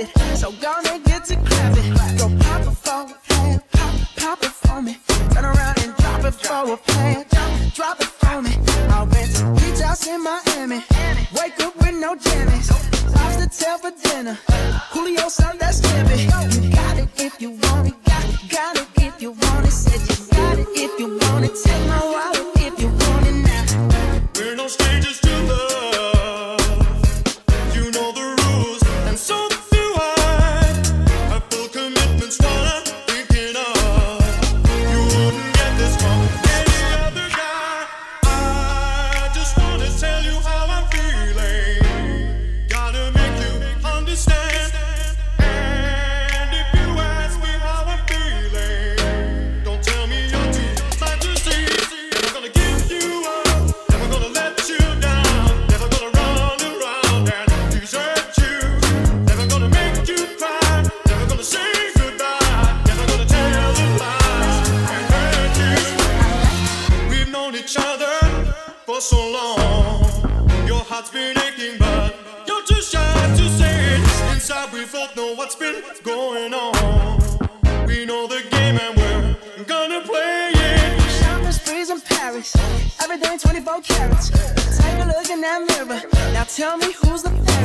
it. So gonna get to grab it. Go pop it for a plan, pop, pop it for me. Turn around and drop it for a plan, drop, drop it for me. I'll rent a beach house in Miami. Wake up with no jammies. Lobster tail for dinner. Julio Sunday Jimmy. For so long. Your heart's been aching, but you're too shy to say it. Inside, we both know what's been going on. We know the game and we're gonna play it. Shopping sprees in Paris. Everything 24 carats. Take a look in that mirror. Now tell me who's the fairest.